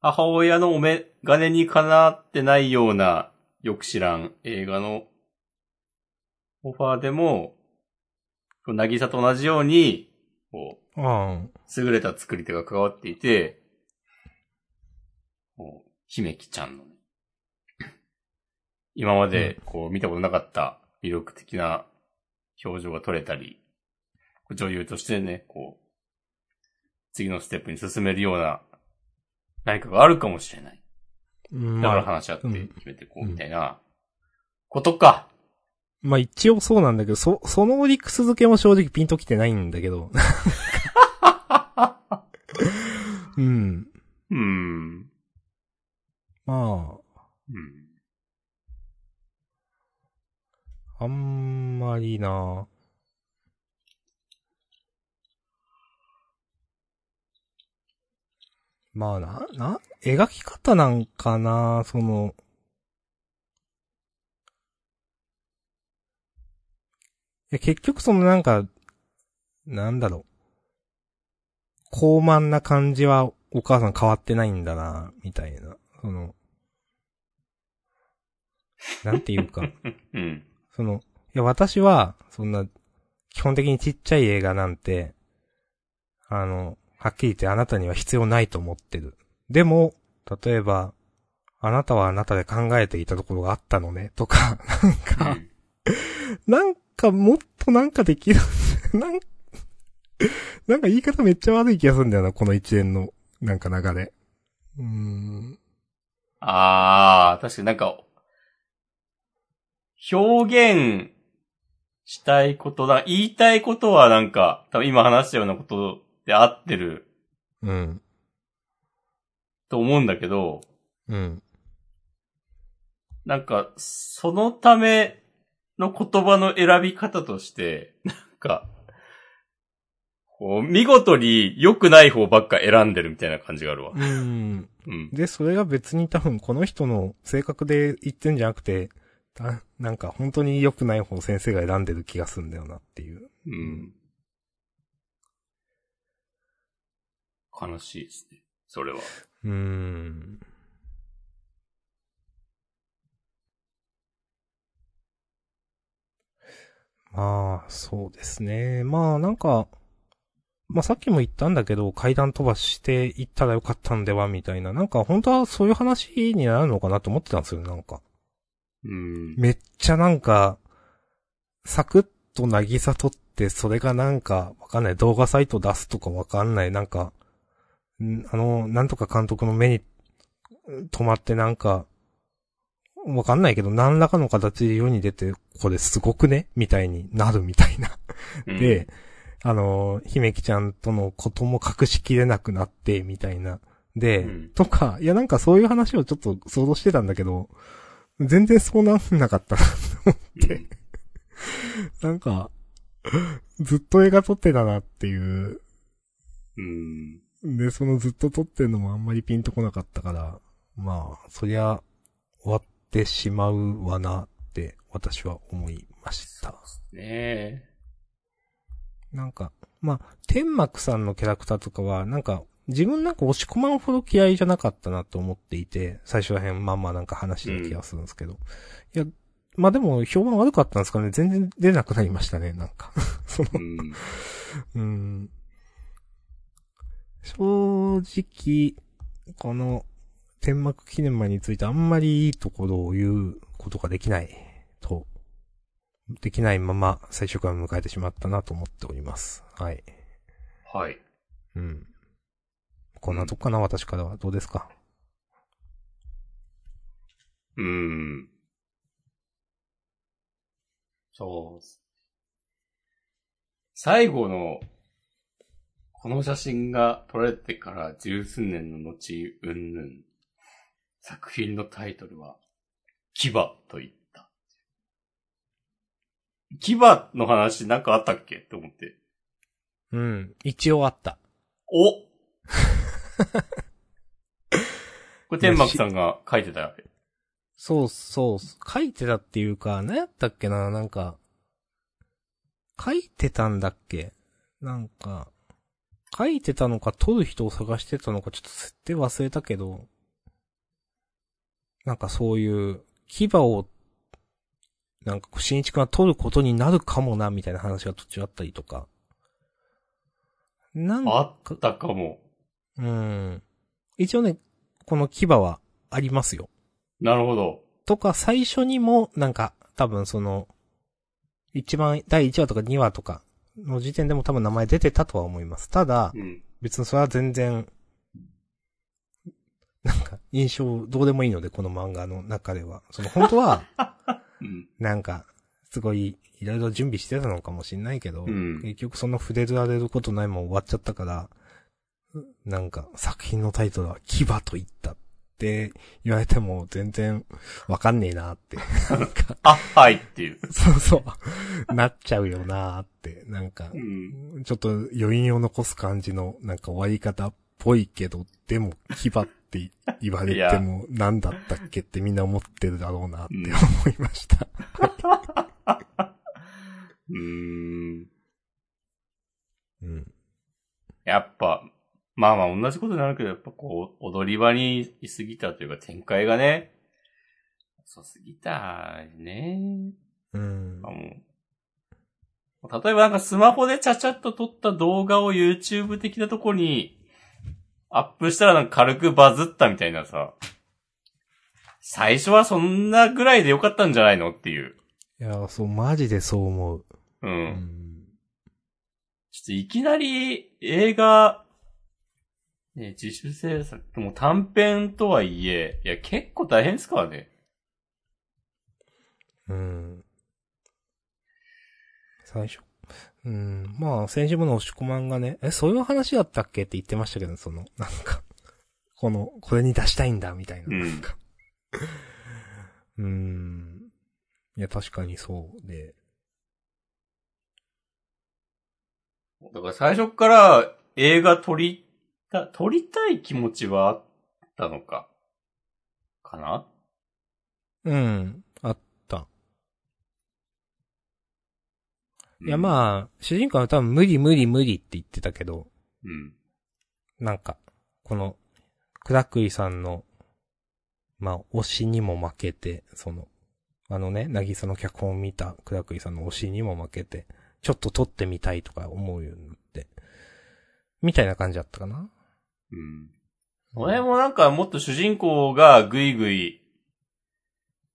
母親のお眼鏡にかなってないような、よく知らん映画のオファーでも、こうなぎさと同じように、こう、あ優れた作り手が関わっていて、こう、姫木ちゃんのね、今までこう見たことなかった魅力的な表情が撮れたり、女優としてね、こう、次のステップに進めるような何かがあるかもしれない。うん。だからまあ、話し合ってうん決めていこうみたいな、ことか。まあ一応そうなんだけど、そ、その理屈付けも正直ピンときてないんだけど。(laughs) うん。うん。まうん。あ、あんまりなまあな、な、描き方なんかな、その、いや結局そのなんか、なんだろう。高慢な感じはお母さん変わってないんだな、みたいな。その、なんていうか。(laughs) うん。その、いや、私は、そんな、基本的にちっちゃい映画なんて、あの、はっきり言ってあなたには必要ないと思ってる。でも、例えば、あなたはあなたで考えていたところがあったのね、とか、なんか、なんかもっとなんかできる、(laughs) なん、なんか言い方めっちゃ悪い気がするんだよな、この一連の、なんか流れ。うーん。あー、確かになんか、表現したいことだ、言いたいことはなんか、多分今話したようなことで合ってるうん。と思うんだけど、うん。なんか、そのための言葉の選び方として、なんか、こう、見事に良くない方ばっか選んでるみたいな感じがあるわ。うん。うん。で、それが別に多分この人の性格で言ってんじゃなくて、たなんか本当に良くない方先生が選んでる気がするんだよなっていう。うん。悲しいですね。それは。うーん。まあ、そうですね。まあ、なんか、まあさっきも言ったんだけど、階段飛ばしていったらよかったんでは、みたいな。なんか本当はそういう話になるのかなと思ってたんですよ、なんか。うん。めっちゃなんか、サクッとなぎさとって、それがなんか、わかんない、動画サイト出すとかわかんない、なんか、んあの、なんとか監督の目に止まってなんか、わかんないけど、何らかの形で世に出て、これすごくね？みたいになるみたいな。うんで、、あの、姫木ちゃんとのことも隠しきれなくなって、みたいな。で、うんとか、いやなんかそういう話をちょっと想像してたんだけど、全然そうなんなかったなと思って、(laughs) なんか、ずっと映画撮ってたなっていう。うん。で、そのずっと撮ってるのもあんまりピンとこなかったから、まあ、そりゃ、終わってしまうわなって、私は思いました。ねえ。なんか、まあ、天幕さんのキャラクターとかは、なんか、自分なんか押し込まんほど嫌いじゃなかったなと思っていて、最初ら辺まんまなんか話した気がするんですけど。いや、まあでも評判悪かったんですかね全然出なくなりましたね、なんか。(laughs) そのうん。(laughs) うん。正直、この、天幕記念前についてあんまりいいところを言うことができない、と、できないまま最終回を迎えてしまったなと思っております。はい。はい。うん。こんなとこかな、私からは。どうですか？うん。そう。最後の、この写真が撮られてから十数年の後、うんぬん。作品のタイトルは、牙と言った。牙の話なんかあったっけって思って。うん。一応あった。お (laughs) これ天幕さんが書いてたわけ。そうそう。書いてたっていうか、何やったっけな？なんか、書いてたんだっけ？なんか、書いてたのか撮る人を探してたのかちょっと設定忘れたけど、なんかそういう、牙を、なんか、新一くんが撮ることになるかもな、みたいな話が途中あったりとか。なんあか、ったかも。うん。一応ね、この牙はありますよ。なるほど。とか、最初にも、なんか、多分その、一番、第1話とか2話とかの時点でも多分名前出てたとは思います。ただ、うん。別にそれは全然、なんか、印象どうでもいいので、この漫画の中では。その、本当は、(laughs) うん。なんか、すごい、いろいろ準備してたのかもしんないけど、うん結局その触れられることないまま終わっちゃったから、なんか、作品のタイトルは、牙と言ったって言われても全然わかんねえなって。なんか、あ、はいっていう。そうそう、なっちゃうよなって、なんかう、ん。ちょっと余韻を残す感じの、なんか終わり方っぽいけど、でも、牙って言われても、何だったっけってみんな思ってるだろうなってうん思いました。(laughs) ん。うん。やっぱ、まあまあ同じことになるけど、やっぱこう、踊り場にいすぎたというか展開がね、遅すぎたね。うんあ。もう例えばなんかスマホでちゃちゃっと撮った動画を YouTube 的なとこにアップしたらなんか軽くバズったみたいなさ、最初はそんなぐらいでよかったんじゃないのっていう。いや、そう、マジでそう思う。うん。うん。ちょっといきなり映画、ね、自主制作、もう短編とはいえ、いや、結構大変ですからね。うん。最初。うん。まあ、先週もの押し込まんがね、え、そういう話だったっけって言ってましたけど、その、なんか、この、これに出したいんだ、みたいな。うんなんか。(laughs) うん。いや、確かにそうで。だから最初から映画撮りた、撮りたい気持ちはあったのか。かな？うん。あった。いや、まあ、主人公は多分無理無理無理って言ってたけど、うん。なんか、この、クラクイさんの、まあ、推しにも負けて、その、あのね、なぎさの脚本を見たクラクイさんの推しにも負けて、ちょっと撮ってみたいとか思うようになって、みたいな感じだったかなうん。俺もなんかもっと主人公がぐいぐい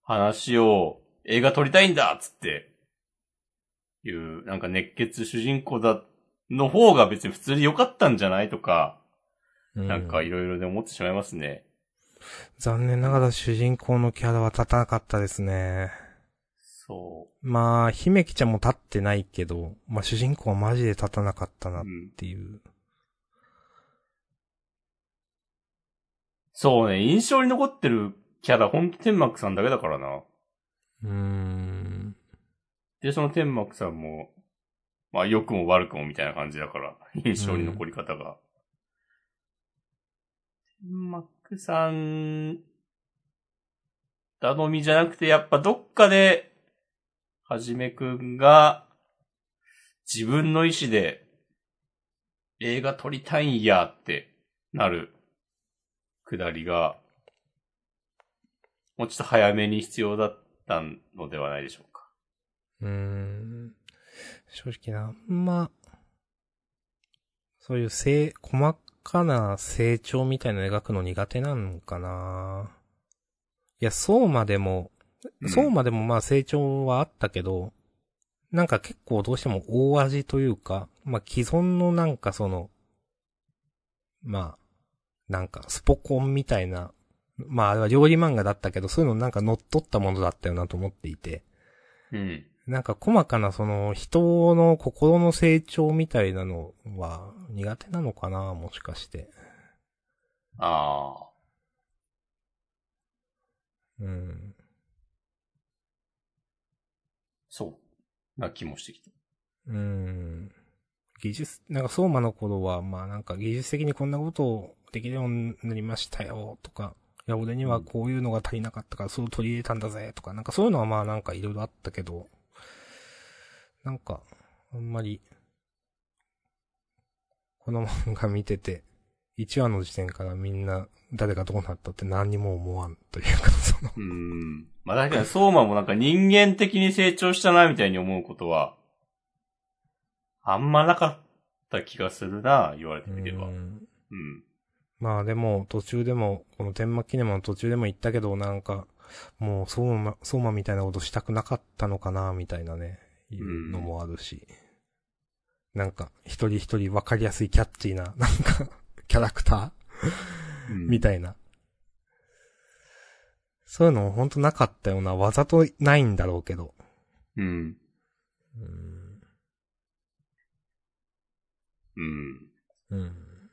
話を映画撮りたいんだっつって、いう、なんか熱血主人公だ、の方が別に普通に良かったんじゃないとか、うなんかいろいろで思ってしまいますね。残念ながら主人公のキャラは立たなかったですね。そまあ、姫木ちゃんも立ってないけど、まあ主人公はマジで立たなかったう。なっうん。ていう。そうね、印象に残ってるキャラ、ほんと天幕さんだけだからな。うーん。で、その天幕さんも、まあ良くも悪くもみたいな感じだから、(laughs) 印象に残り方が。天幕さん、頼みじゃなくて、やっぱどっかで、はじめくんが、自分の意志で、映画撮りたいんやってなる下りが、もうちょっと早めに必要だったのではないでしょうか。うーん。正直な、あんま、そういうせ細かな成長みたいなの描くの苦手なのかないや、そうまでも、うんそうまでもまあ成長はあったけど、なんか結構どうしても大味というか、まあ既存のなんかその、まあ、なんかスポコンみたいな、まああれは料理漫画だったけど、そういうのなんか乗っ取ったものだったよなと思っていて、うん。なんか細かなその人の心の成長みたいなのは苦手なのかなもしかして。ああ。うん。そう。な気もしてきた。うん。技術、なんか相馬の頃は、まあなんか技術的にこんなことをできるようになりましたよとか、いや俺にはこういうのが足りなかったからそう取り入れたんだぜとか、なんかそういうのはまあなんかいろいろあったけど、なんか、あんまり、この漫画見てて、1話の時点からみんな誰がどうなったって何にも思わんというか、その、うーん。まあ確かに相馬もなんか人間的に成長したなみたいに思うことは、あんまなかった気がするな、言われてみれば。ううん。んまあでも、途中でも、この天幕記念の途中でも言ったけど、なんか、もう、相馬、相馬みたいなことしたくなかったのかな、みたいなね、いうのもあるし。なんか、一人一人分かりやすいキャッチーな、(laughs) なんか、キャラクター？うんみたいな。そういうのほんとなかったような、わざとないんだろうけど。うん。うん。うん。うん。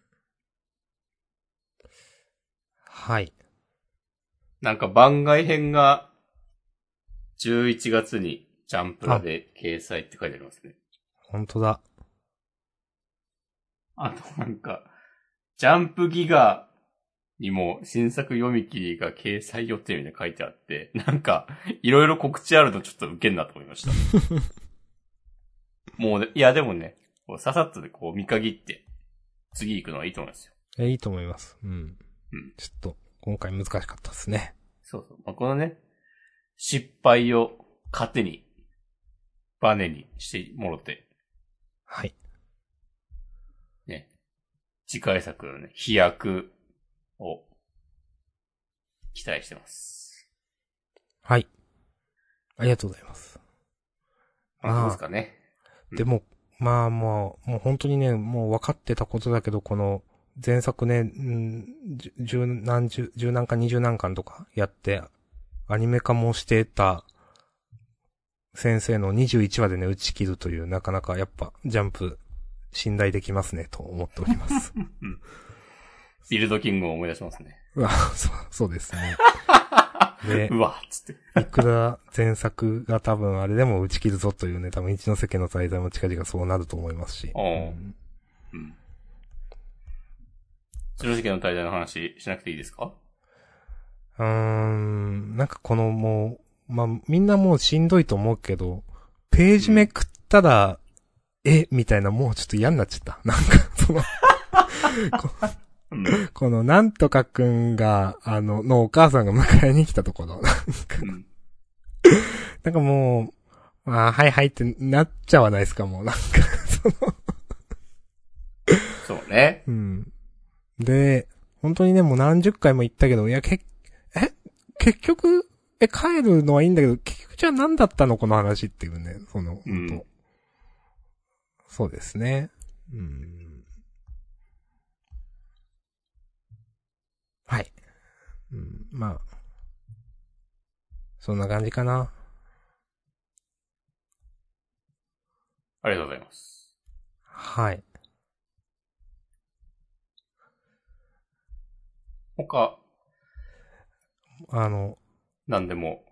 はい。なんか番外編が、11月にジャンプラで掲載って書いてありますね。ほんとだ。あとなんか、ジャンプギガにも新作読み切りが掲載予定みたいな書いてあって、なんか、いろいろ告知あるとちょっとウケんなと思いました。(laughs) もうね、いやでもね、ささっとでこう見限って、次行くのはいいと思いますよ。え、いいと思います。うん。うんちょっと、今回難しかったですね。そうそう。まあ、このね、失敗を糧に、バネにしてもろて、はい。ね、次回作のね、飛躍を期待してます。はい。ありがとうございます。まあ、どうですかね。うんでも、まあもう、もう本当にね、もう分かってたことだけど、この、前作ね、ん十何十、十何巻、二十何巻とかやって、アニメ化もしてた、先生の21話でね、打ち切るという、なかなかやっぱ、ジャンプ、信頼できますね、と思っております。(laughs) ビルドキングを思い出しますね。うわ、そう、そうですね。(laughs) でう、わっつって。いくら前作が多分あれでも打ち切るぞというね、多分一ノ関の滞在も近々そうなると思いますし。おううんうん。白関の滞在の話しなくていいですか？うーん、なんかこのもう、まあ、みんなもうしんどいと思うけど、ページめくったら、え、みたいなもうちょっと嫌になっちゃった。(laughs) なんか、その、うん。このなんとかくんが、あの、のお母さんが迎えに来たところ。うん。なんかもう、あーはいはいってなっちゃわないですか、もう。なんか、その、そうね。うん。で、本当にね、もう何十回も言ったけど、いや、け、え、結局、え、帰るのはいいんだけど、結局じゃあ何だったのこの話っていうね、その、うんそうですね。うん。はい。うん、まあ、そんな感じかな。ありがとうございます。はい。他、あの、何でも、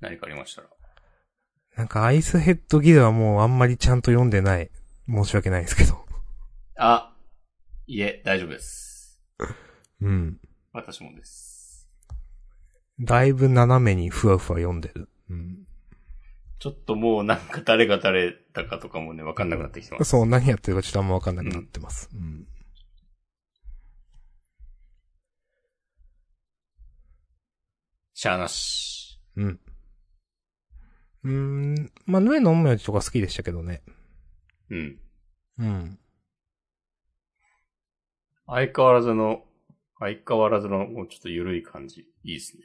何かありましたら。なんかアイスヘッドギルはもうあんまりちゃんと読んでない。申し訳ないですけど。あ、いえ、大丈夫です。うん。私もです。だいぶ斜めにふわふわ読んでる。うん。ちょっともうなんか誰が誰だかとかもね、わかんなくなってきてます。そう、何やってるかちょっとあんまわかんなくなってます。うん。しゃーなし。うん。うーん、まあ、ヌエの音名とか好きでしたけどね。うん。うん。相変わらずの、相変わらずの、もうちょっと緩い感じ。いいですね。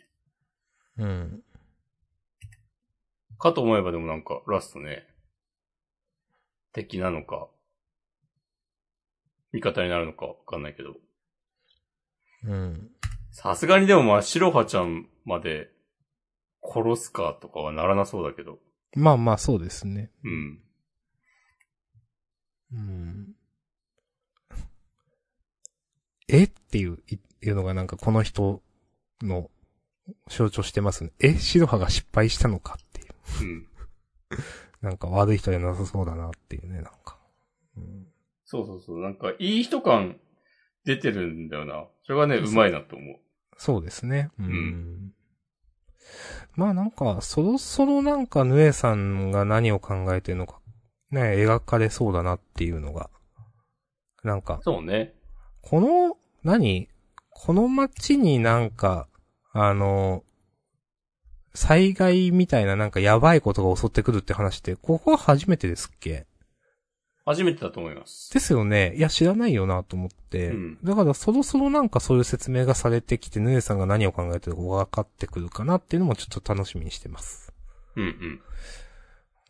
うん。かと思えばでもなんか、ラストね、敵なのか、味方になるのかわかんないけど、うん。さすがにでもまあ、白羽ちゃんまで殺すかとかはならなそうだけど、まあまあ、そうですね。うん。うん。(laughs) えっていう、いいうのがなんかこの人の象徴してますね。え白羽が失敗したのかっていう。うん。(laughs) なんか悪い人じゃなさそうだなっていうね、なんか。うん、そうそうそう。なんか、いい人感出てるんだよな。それがね、うまいなと思う。そうですね。うん。んまあなんか、そろそろなんかヌエさんが何を考えてるのか、ね、描かれそうだなっていうのが。なんか、そうね。この、何？この街になんか、あの、災害みたいななんかやばいことが襲ってくるって話って、ここは初めてですっけ？初めてだと思います。ですよね。いや、知らないよなと思って。うんだから、そろそろなんかそういう説明がされてきて、ヌエさんが何を考えてるか分かってくるかなっていうのもちょっと楽しみにしてます。うん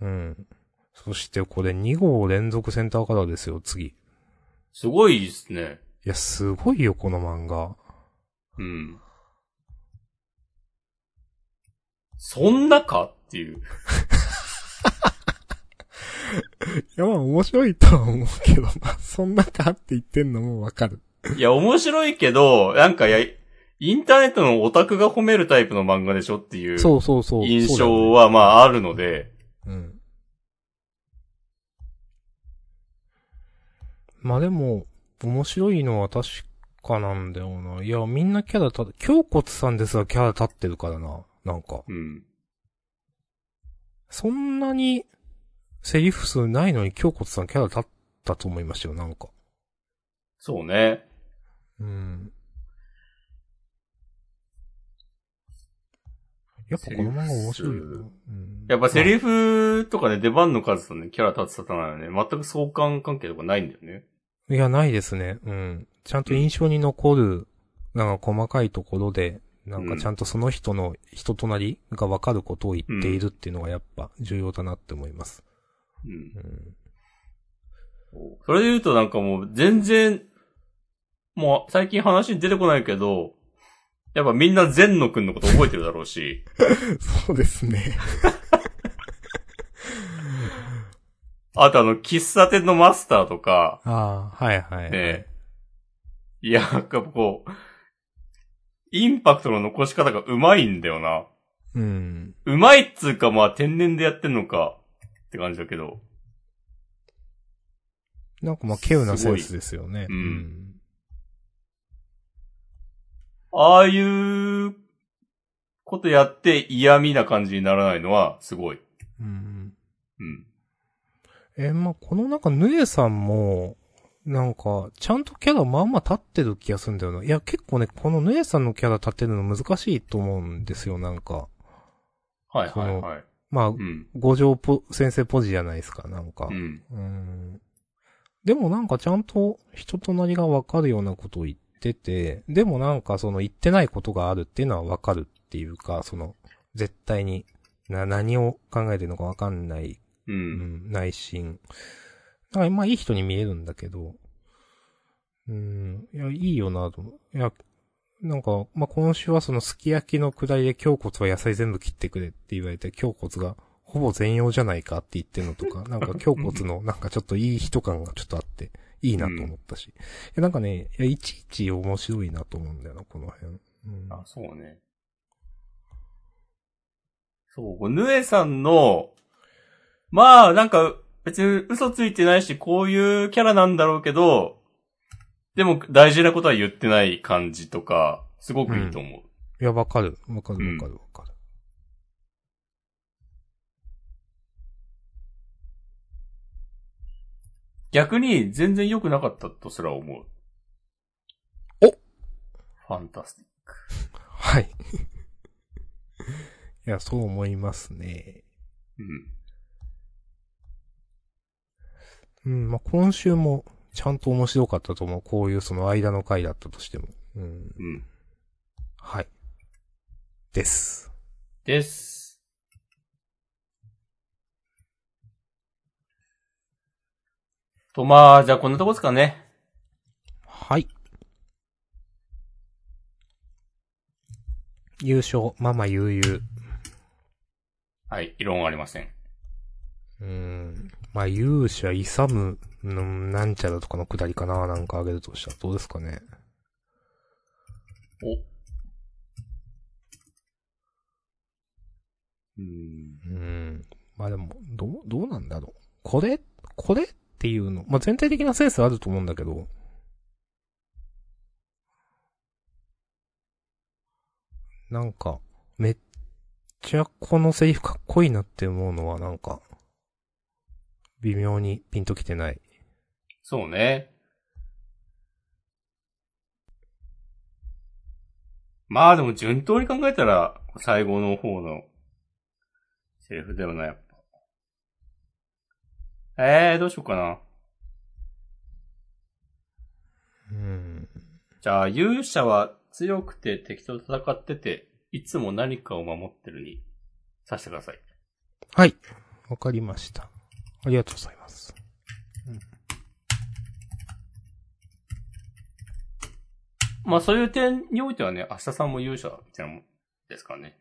うん。うん。そしてこれ2号連続センターカラーですよ、次。いすごいですね。や、すごいよ、この漫画。うん。そんなか？っていう。(laughs) いや、まあ面白いとは思うけど、まあ、そんなかって言ってんのもわかる。いや、面白いけど、なんかや、インターネットのオタクが褒めるタイプの漫画でしょっていうそうそうそう。印象はまああるので、そうん。まあでも、面白いのは確かなんだよな。いや、みんなキャラ立って、京骨さんですがキャラ立ってるからな。なんか。うん。そんなに、セリフ数ないのに京骨さんキャラ立ったと思いましたよ、なんか。そうね。うん。やっぱこの漫画面白い。うんやっぱセリフとかね、出番の数とね、キャラ立つ立たないよね。全く相関関係とかないんだよね。いや、ないですね。うん。ちゃんと印象に残る、なんか細かいところで、なんかちゃんとその人の人となりがわかることを言っているっていうのがやっぱ重要だなって思います。うんう。ん。それで言うとなんかもう全然、もう最近話に出てこないけど、やっぱみんな善野くんのこと覚えてるだろうし、(laughs) そうですね。(laughs) あとあの、喫茶店のマスターとか、ああ、はいはい、はい。ねいや、なんかこう、インパクトの残し方がうまいんだよな。うん。うまいっつうかまあ天然でやってんのかって感じだけど。なんかまあ、稀有なセンスですよね。うんああいうことやって嫌味な感じにならないのはすごい。うん。うん。え、まあ、このなんか、ヌエさんも、なんか、ちゃんとキャラまあまあ立ってる気がするんだよな。いや、結構ね、このヌエさんのキャラ立てるの難しいと思うんですよ、なんか。はいはいはい。まあう、ん。五条ポ、先生ポジじゃないですか、なんか。うん。うん。でもなんかちゃんと人となりがわかるようなことを言ってて、でもなんかその言ってないことがあるっていうのはわかるっていうか、その、絶対に、な、何を考えてるのかわかんない、う。うんん、内心。だからまあいい人に見えるんだけど、うん、いや、いいよなと思う。いや、なんか、まあ今週はそのすき焼きのくだりで胸骨は野菜全部切ってくれって言われて、胸骨がほぼ全容じゃないかって言ってるのとか、(laughs) なんか胸骨のなんかちょっといい人感がちょっとあって、いいなと思ったし。いや、なんかね、いや、いちいち面白いなと思うんだよな、この辺。うん、あ、そうね。そう、ヌエさんの、まあ、なんか、別に嘘ついてないし、こういうキャラなんだろうけど、でも大事なことは言ってない感じとか、すごくいいと思う。いや、わかる。わかるわかるわかる。逆に全然良くなかったとすら思う。おファンタスティック。はい。(laughs) いや、そう思いますね。うん。うん、まあ、今週もちゃんと面白かったと思う。こういうその間の回だったとしても。うん。うん。はい。です。です。と、まあ、じゃあこんなとこですかね。はい。優勝、ママ悠々。はい、異論はありません。うーん。まあ、勇者、勇むの、なんちゃらとかのくだりかななんかあげるとしたらどうですかね。お。うん。うーん。まあでも、どう、どうなんだろう。これ、これっていうの。まあ全体的なセンスあると思うんだけど。なんか、めっちゃこのセリフかっこいいなって思うのはなんか、微妙にピンときてない。そうね。まあでも順当に考えたら、最後の方のセリフだよな、やっぱ。えー、どうしようかな。うん。じゃあ、勇者は強くて敵と戦ってて、いつも何かを守ってるに、させてください。はい。わかりました。ありがとうございます。まあそういう点においてはね、明日さんも勇者みたいなもんですからね。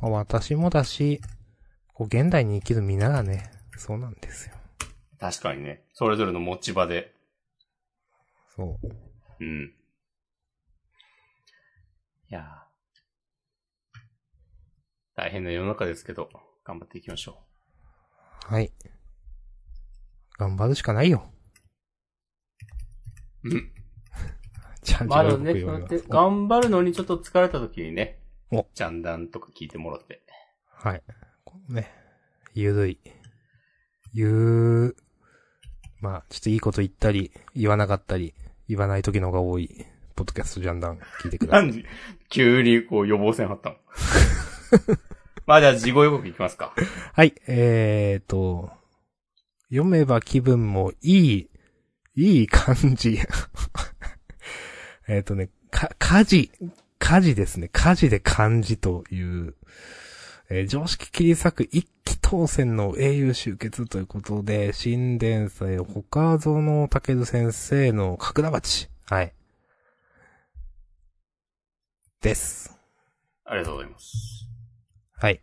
まあ私もだし、こう現代に生きる皆がね、そうなんですよ。確かにね。それぞれの持ち場で。そう。うん。いやー大変な世の中ですけど、頑張っていきましょはい。頑張るしかないよ。う。うん。じゃあ、まあね、頑張るのにちょっと疲れた時にね、おジャンダンとか聞いてもらって。はい。このね、ゆるい。ゆう、まあ、ちょっといいこと言ったり、言わなかったり、言わない時の方が多い、ポッドキャストジャンダン聞いてください。急にこう予防線張ったの (laughs) まあじゃあ事後予告いきますか。はい、えーと、読めば気分もいい、いい感じ。えっとね、か、家事、家事ですね。家事で漢字という、えー常識切り裂く一気当選の英雄集結ということで、新伝祭、他園武先生の角田鉢。はい。です。ありがとうございます。はい。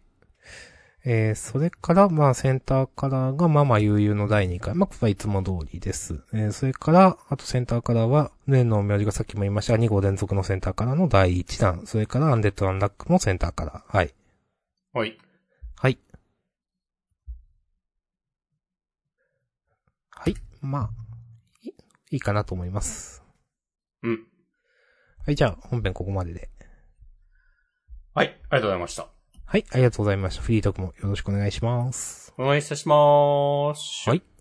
えー、それから、まあ、センターカラーがママ悠々の第2回。まあ、ここはいつも通りです。えー、それから、あとセンターカラーは、年の名字がさっきも言いましたが、2号連続のセンターカラーの第1弾。それから、アンデッド・アンラックもセンターカラー。はい。はい。はい。はい。まあ、いいいかなと思います。うん。はい、じゃあ、本編ここまでで。はい。ありがとうございました。はい、ありがとうございました。フリートークもよろしくお願いします。お願いいたします。はい。